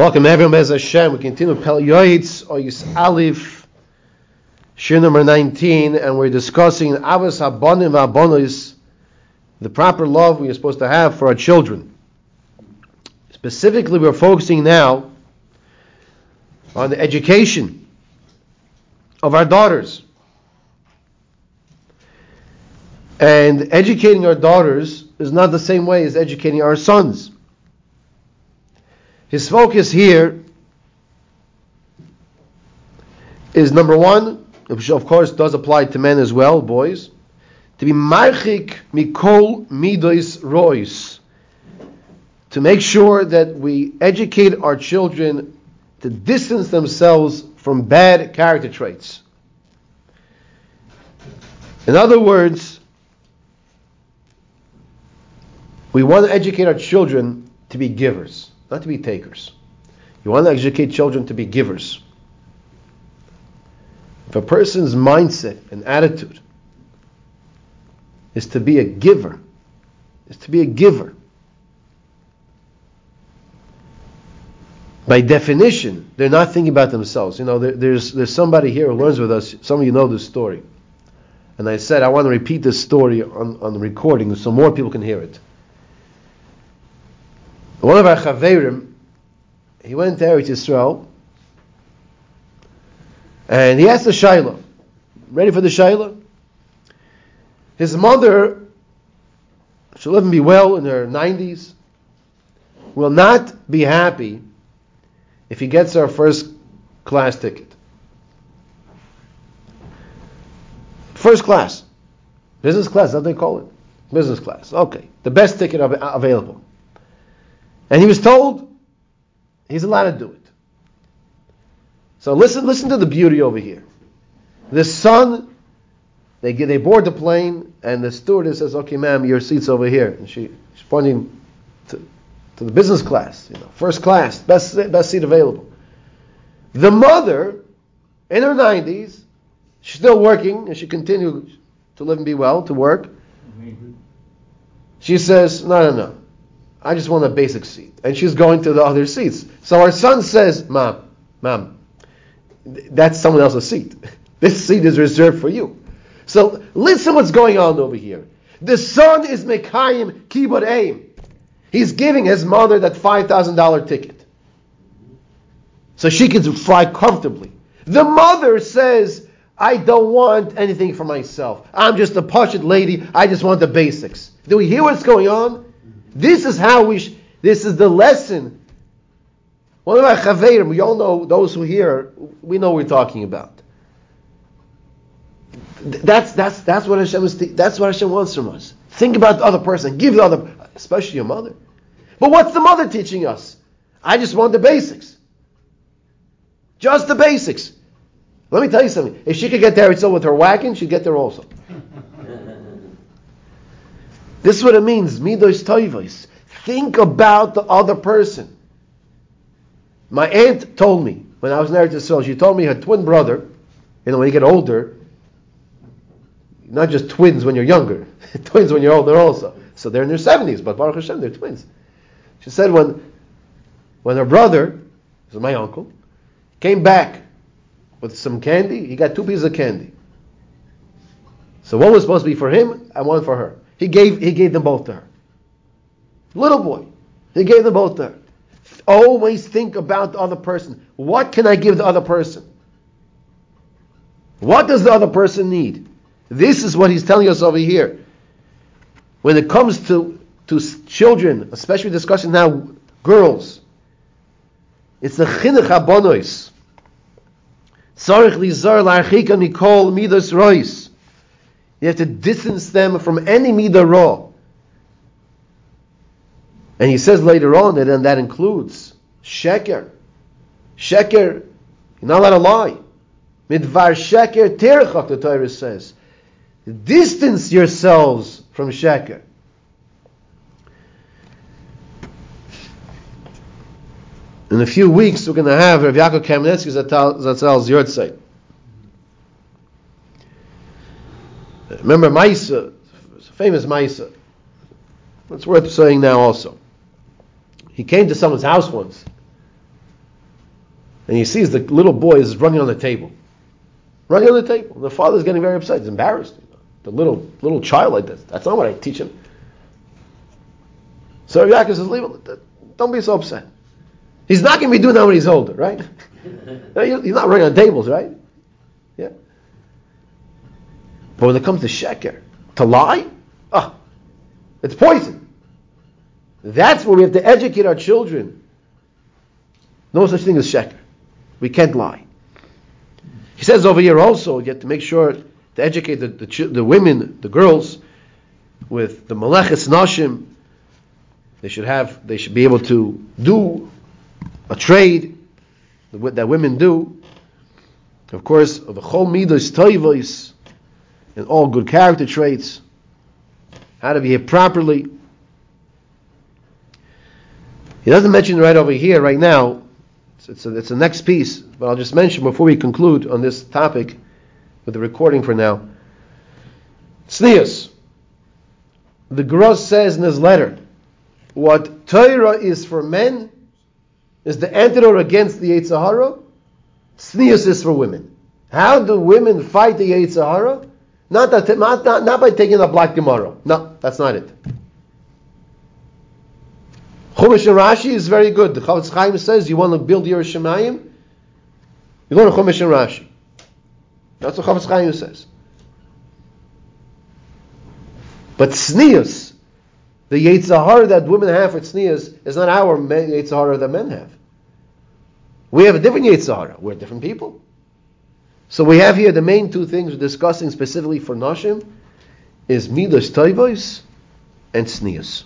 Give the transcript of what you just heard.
Welcome everyone, Bez Hashem. We continue Pel Yoitz, Oyis Alif, Shir number 19, and we're discussing Avos Habonim the proper love we are supposed to have for our children. Specifically, we're focusing now on the education of our daughters. And educating our daughters is not the same way as educating our sons. His focus here is number one, which of course does apply to men as well, boys, to be marchik mikol midos rois, to make sure that we educate our children to distance themselves from bad character traits. In other words, we want to educate our children to be givers not to be takers. You want to educate children to be givers. If a person's mindset and attitude is to be a giver, is to be a giver, by definition, they're not thinking about themselves. You know, there, there's there's somebody here who learns with us. Some of you know this story, and I said I want to repeat this story on on the recording so more people can hear it. One of our chaverim, he went there to Eretz Yisrael, and he asked the Shaila, ready for the Shaila? His mother, she'll live and be well in her 90s, will not be happy if he gets her first class ticket. First class. Business class, what they call it. Business class. Okay. The best ticket available. And he was told he's allowed to do it. So listen, listen to the beauty over here. The son, they get, they board the plane, and the stewardess says, "Okay, ma'am, your seat's over here." And she, she's pointing to, to the business class, you know, first class, best best seat available. The mother, in her nineties, she's still working, and she continues to live and be well, to work. Mm-hmm. She says, "No, no, no. I just want a basic seat. And she's going to the other seats. So our son says, Mom, Mom, that's someone else's seat. This seat is reserved for you. So listen what's going on over here. The son is Mekayim Kibud Aim. He's giving his mother that $5,000 ticket. So she can fly comfortably. The mother says, I don't want anything for myself. I'm just a pashut lady. I just want the basics. Do we hear what's going on? This is how we. Sh- this is the lesson. One our chaverim, we all know those who hear. We know we're talking about. That's that's that's what Hashem is. Th- that's what Hashem wants from us. Think about the other person. Give the other, especially your mother. But what's the mother teaching us? I just want the basics. Just the basics. Let me tell you something. If she could get there with her wagon, she'd get there also. This is what it means. Midos toivos. Think about the other person. My aunt told me when I was married to Yisrael, she told me her twin brother, you know, when you get older, not just twins when you're younger, twins when you're older also. So they're in their 70s, but Baruch Hashem, they're twins. She said when, when her brother, this is my uncle, came back with some candy, he got two pieces of candy. So one was supposed to be for him and one for her. He gave, he gave them both to her. Little boy. He gave them both to her. Always think about the other person. What can I give the other person? What does the other person need? This is what he's telling us over here. When it comes to, to children, especially discussing now girls, it's the chinuch abonois. Tzarich lizar la'archika mikol midas rois. You have to distance them from any midah raw. And he says later on that, and that includes sheker. Sheker, you're not allowed to lie. Midvar sheker terchak, the Torah says. Distance yourselves from sheker. In a few weeks, we're going to have Rav Yaakov Kamenetsky Zatzal's Yortzeit. Remember Maisa, famous Maisa. It's worth saying now also. He came to someone's house once, and he sees the little boy is running on the table. Running on the table. The father's getting very upset. He's embarrassed. The little little child like this. That's not what I teach him. So Yaakov says, Leave it. Don't be so upset. He's not going to be doing that when he's older, right? he's not running on tables, right? But when it comes to sheker, to lie, ah, it's poison. That's where we have to educate our children. No such thing as sheker. We can't lie. He says over here also, you have to make sure to educate the, the, the women, the girls, with the maleches nashim. They should have, they should be able to do a trade that women do. Of course, of the chol midas toivos and all good character traits. How to behave properly. He doesn't mention right over here, right now. It's, it's, a, it's the next piece, but I'll just mention before we conclude on this topic with the recording for now. Tznius. The Gross says in his letter, what Torah is for men is the antidote against the Yitzhahara. Tznius is for women. How do women fight the Yetzer Hara? Not, that, not, not, not by taking a blatt Gemara. No, that's not it. Chumash and Rashi is very good. The Chofetz Chaim says you want to build your Shemayim, you go to Chumash and Rashi. That's what Chofetz Chaim says. But Tznius, the Yetzirah that women have for Tznius, is not our Yetzirah that men have. We have a different Yetzirah. We're different people. So we have here the main two things we're discussing specifically for Nashim is Midas Toivos and Tznius.